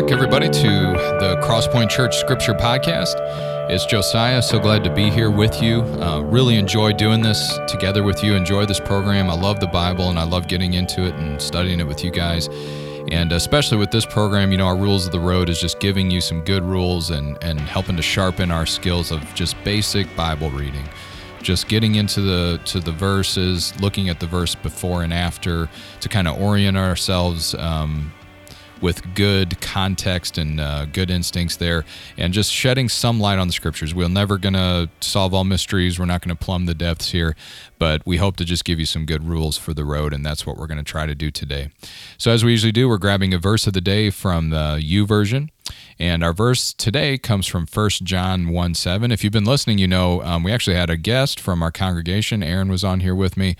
back, everybody, to the Crosspoint Church Scripture Podcast. It's Josiah. So glad to be here with you. Uh, really enjoy doing this together with you. Enjoy this program. I love the Bible and I love getting into it and studying it with you guys. And especially with this program, you know, our rules of the road is just giving you some good rules and, and helping to sharpen our skills of just basic Bible reading just getting into the to the verses, looking at the verse before and after to kind of orient ourselves um, with good context and uh, good instincts there, and just shedding some light on the scriptures. We're never going to solve all mysteries. We're not going to plumb the depths here, but we hope to just give you some good rules for the road, and that's what we're going to try to do today. So, as we usually do, we're grabbing a verse of the day from the U YouVersion. And our verse today comes from 1 John 1 7. If you've been listening, you know um, we actually had a guest from our congregation. Aaron was on here with me,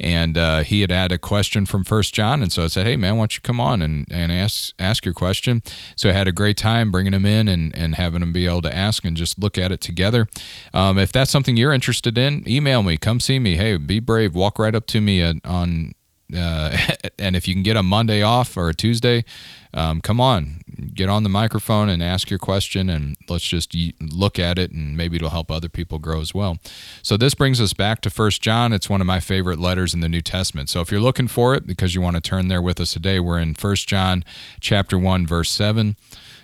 and uh, he had had a question from First John, and so I said, "Hey, man, why don't you come on and, and ask ask your question?" So I had a great time bringing him in and, and having him be able to ask and just look at it together. Um, if that's something you're interested in, email me, come see me. Hey, be brave, walk right up to me on uh, and if you can get a Monday off or a Tuesday, um, come on, get on the microphone and ask your question, and let's just look at it, and maybe it'll help other people grow as well. So this brings us back to First John. It's one of my favorite letters in the New Testament. So if you're looking for it because you want to turn there with us today, we're in First John chapter one, verse seven.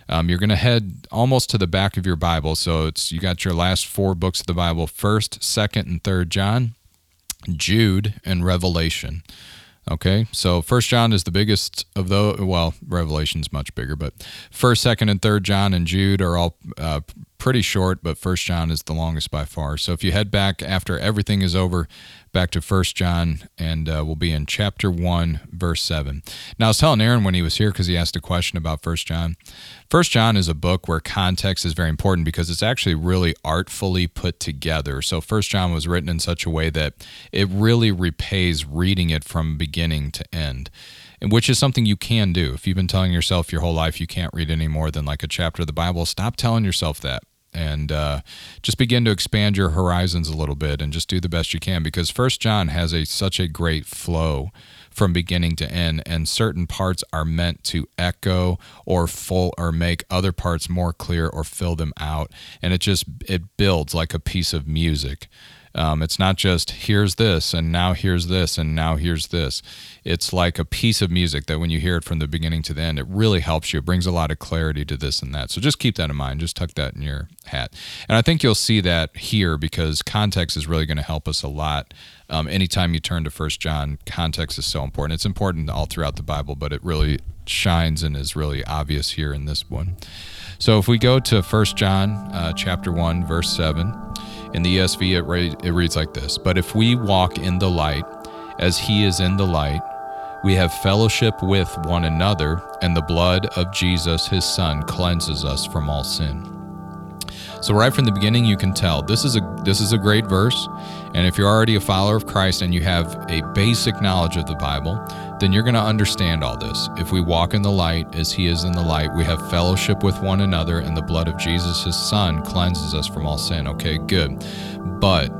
Um, you're going to head almost to the back of your Bible. So it's you got your last four books of the Bible: First, Second, and Third John, Jude, and Revelation. Okay, so First John is the biggest of those. Well, Revelation's much bigger, but First, Second, and Third John and Jude are all uh, pretty short, but First John is the longest by far. So if you head back after everything is over, back to First John, and uh, we'll be in chapter one, verse seven. Now I was telling Aaron when he was here because he asked a question about First John. First John is a book where context is very important because it's actually really artfully put together. So First John was written in such a way that it really repays reading it from beginning to end which is something you can do. If you've been telling yourself your whole life you can't read any more than like a chapter of the Bible, stop telling yourself that and uh, just begin to expand your horizons a little bit and just do the best you can because first john has a such a great flow from beginning to end and certain parts are meant to echo or full or make other parts more clear or fill them out. And it just it builds like a piece of music um, it's not just here's this and now here's this and now here's this. It's like a piece of music that when you hear it from the beginning to the end, it really helps you. It brings a lot of clarity to this and that. So just keep that in mind. Just tuck that in your hat. And I think you'll see that here because context is really going to help us a lot. Um, anytime you turn to First John, context is so important. It's important all throughout the Bible, but it really shines and is really obvious here in this one. So if we go to First John uh, chapter 1, verse 7. In the ESV, it, re- it reads like this But if we walk in the light, as he is in the light, we have fellowship with one another, and the blood of Jesus, his son, cleanses us from all sin. So right from the beginning you can tell this is a this is a great verse and if you're already a follower of Christ and you have a basic knowledge of the Bible, then you're going to understand all this. If we walk in the light as he is in the light, we have fellowship with one another, and the blood of Jesus, his son, cleanses us from all sin. Okay, good. But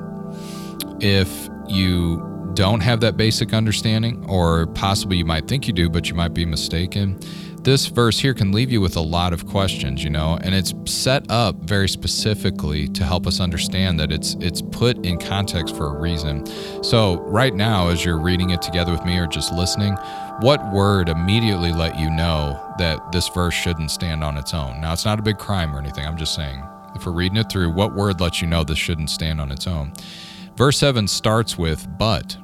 if you don't have that basic understanding, or possibly you might think you do, but you might be mistaken, this verse here can leave you with a lot of questions, you know, and it's set up very specifically to help us understand that it's it's put in context for a reason. So, right now as you're reading it together with me or just listening, what word immediately let you know that this verse shouldn't stand on its own? Now, it's not a big crime or anything. I'm just saying, if we're reading it through, what word lets you know this shouldn't stand on its own? Verse 7 starts with but.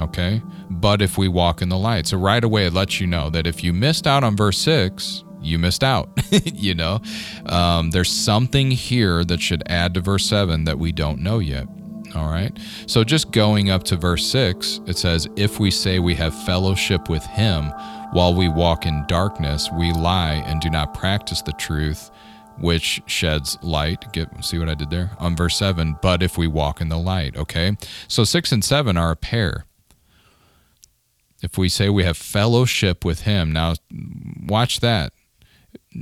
Okay? but if we walk in the light. So right away, it lets you know that if you missed out on verse 6, you missed out. you know, um, there's something here that should add to verse 7 that we don't know yet. All right. So just going up to verse 6, it says, If we say we have fellowship with him while we walk in darkness, we lie and do not practice the truth, which sheds light. Get see what I did there? On verse 7, but if we walk in the light. Okay. So 6 and 7 are a pair if we say we have fellowship with him now watch that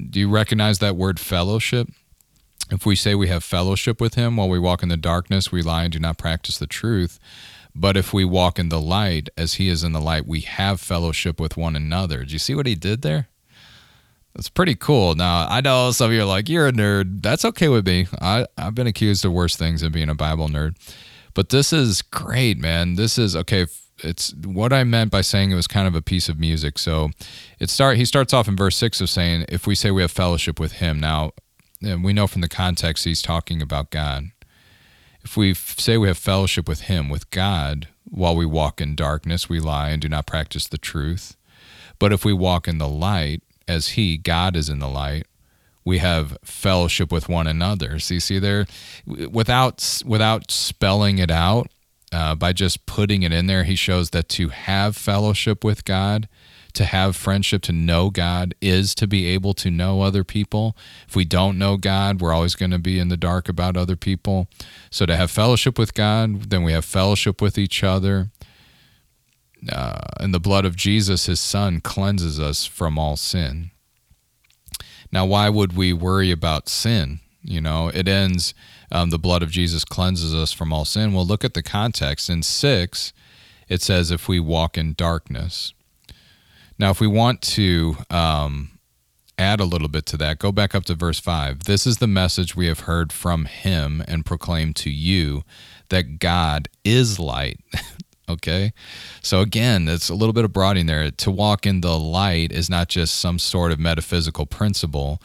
do you recognize that word fellowship if we say we have fellowship with him while we walk in the darkness we lie and do not practice the truth but if we walk in the light as he is in the light we have fellowship with one another do you see what he did there That's pretty cool. Now, I know some of you are like, you're a nerd. That's okay with me. I, I've been accused of worse things than being a Bible nerd. But this is great, man. This is okay. It's what I meant by saying it was kind of a piece of music. So it start he starts off in verse six of saying, if we say we have fellowship with him. Now, and we know from the context he's talking about God. If we say we have fellowship with him, with God, while we walk in darkness, we lie and do not practice the truth. But if we walk in the light, as he, God, is in the light, we have fellowship with one another. So you see there, without without spelling it out, uh, by just putting it in there, he shows that to have fellowship with God, to have friendship, to know God, is to be able to know other people. If we don't know God, we're always going to be in the dark about other people. So to have fellowship with God, then we have fellowship with each other. Uh, and the blood of Jesus, his son, cleanses us from all sin. Now, why would we worry about sin? You know, it ends, um, the blood of Jesus cleanses us from all sin. Well, look at the context. In 6, it says, if we walk in darkness. Now, if we want to um, add a little bit to that, go back up to verse 5. This is the message we have heard from him and proclaimed to you that God is light. Okay. So again, it's a little bit of broadening there. To walk in the light is not just some sort of metaphysical principle.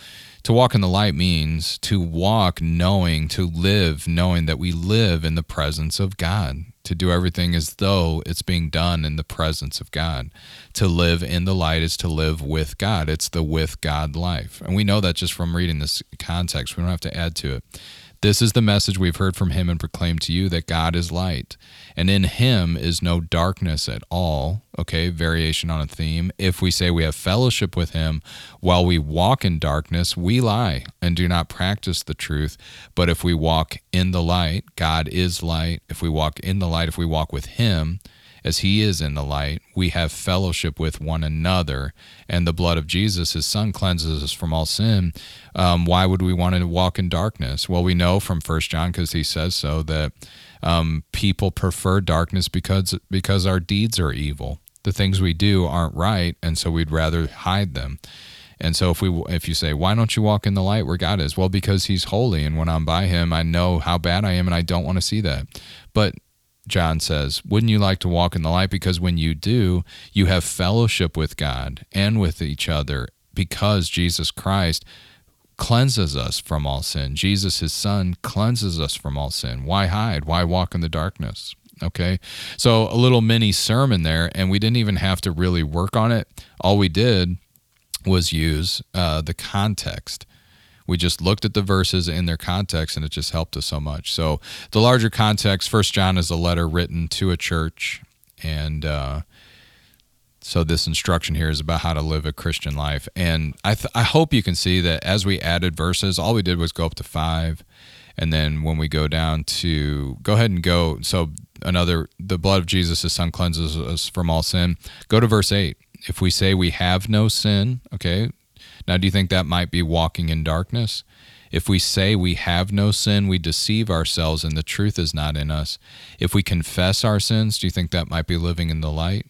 To walk in the light means to walk knowing, to live knowing that we live in the presence of God, to do everything as though it's being done in the presence of God. To live in the light is to live with God. It's the with God life. And we know that just from reading this context. We don't have to add to it. This is the message we've heard from him and proclaimed to you that God is light, and in him is no darkness at all. Okay, variation on a theme. If we say we have fellowship with him while we walk in darkness, we lie and do not practice the truth. But if we walk in the light, God is light. If we walk in the light, if we walk with him, as he is in the light, we have fellowship with one another. And the blood of Jesus, his son, cleanses us from all sin. Um, why would we want to walk in darkness? Well, we know from First John, because he says so, that um, people prefer darkness because because our deeds are evil. The things we do aren't right, and so we'd rather hide them. And so if we if you say why don't you walk in the light where God is? Well, because he's holy and when I'm by him, I know how bad I am and I don't want to see that. But John says, Wouldn't you like to walk in the light? Because when you do, you have fellowship with God and with each other because Jesus Christ cleanses us from all sin. Jesus, his son, cleanses us from all sin. Why hide? Why walk in the darkness? Okay. So a little mini sermon there, and we didn't even have to really work on it. All we did was use uh, the context we just looked at the verses in their context and it just helped us so much. So the larger context first john is a letter written to a church and uh, so this instruction here is about how to live a christian life. And I, th- I hope you can see that as we added verses all we did was go up to five and then when we go down to go ahead and go so another the blood of jesus his son cleanses us from all sin. Go to verse 8 if we say we have no sin okay now, do you think that might be walking in darkness? If we say we have no sin, we deceive ourselves and the truth is not in us. If we confess our sins, do you think that might be living in the light?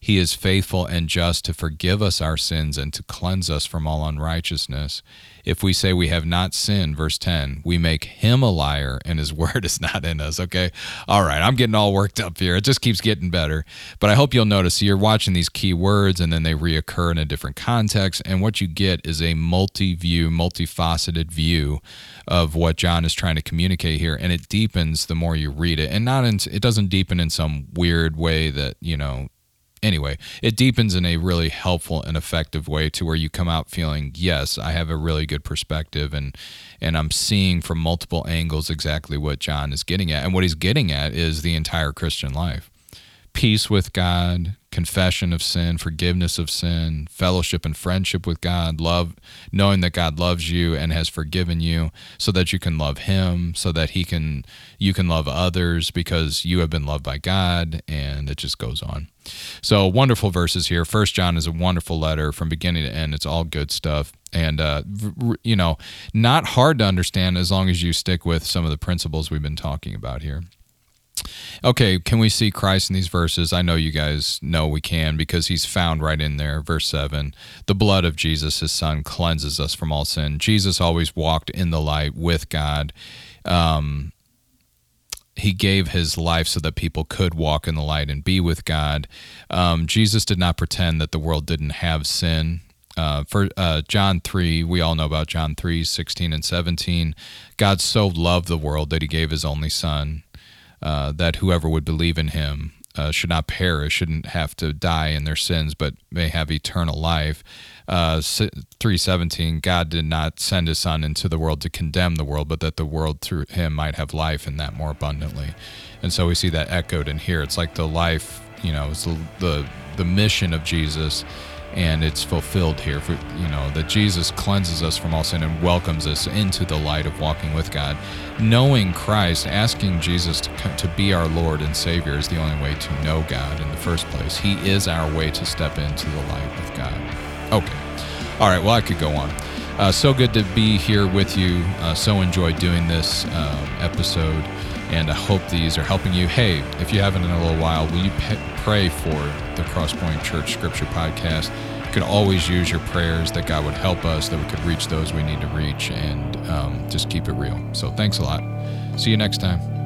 He is faithful and just to forgive us our sins and to cleanse us from all unrighteousness. If we say we have not sinned, verse 10, we make him a liar and his word is not in us. Okay. All right. I'm getting all worked up here. It just keeps getting better. But I hope you'll notice you're watching these key words and then they reoccur in a different context. And what you get is a multi view, multifaceted view of what John is trying to communicate here. And it deepens the more you read it. And not in, it doesn't deepen in some weird way that, you know, anyway, it deepens in a really helpful and effective way to where you come out feeling, yes, I have a really good perspective and and I'm seeing from multiple angles exactly what John is getting at. And what he's getting at is the entire Christian life. Peace with God, confession of sin, forgiveness of sin, fellowship and friendship with God, love, knowing that God loves you and has forgiven you so that you can love him, so that he can you can love others because you have been loved by God and it just goes on. So wonderful verses here. First John is a wonderful letter from beginning to end. It's all good stuff and uh, you know, not hard to understand as long as you stick with some of the principles we've been talking about here. Okay, can we see Christ in these verses? I know you guys know we can because he's found right in there. Verse 7 The blood of Jesus, his son, cleanses us from all sin. Jesus always walked in the light with God. Um, he gave his life so that people could walk in the light and be with God. Um, Jesus did not pretend that the world didn't have sin. Uh, for uh, John 3, we all know about John 3, 16 and 17. God so loved the world that he gave his only son, uh, that whoever would believe in him uh, should not perish, shouldn't have to die in their sins, but may have eternal life. Uh, 317, God did not send his son into the world to condemn the world, but that the world through him might have life and that more abundantly. And so we see that echoed in here. It's like the life, you know, it's the, the, the mission of Jesus and it's fulfilled here for you know that Jesus cleanses us from all sin and welcomes us into the light of walking with God. Knowing Christ asking Jesus to to be our Lord and Savior is the only way to know God in the first place. He is our way to step into the light with God. Okay. All right well I could go on uh, so good to be here with you uh, so enjoyed doing this uh, episode and I hope these are helping you. Hey, if you haven't in a little while, will you pray for the Crosspoint Church Scripture Podcast? You can always use your prayers that God would help us, that we could reach those we need to reach, and um, just keep it real. So thanks a lot. See you next time.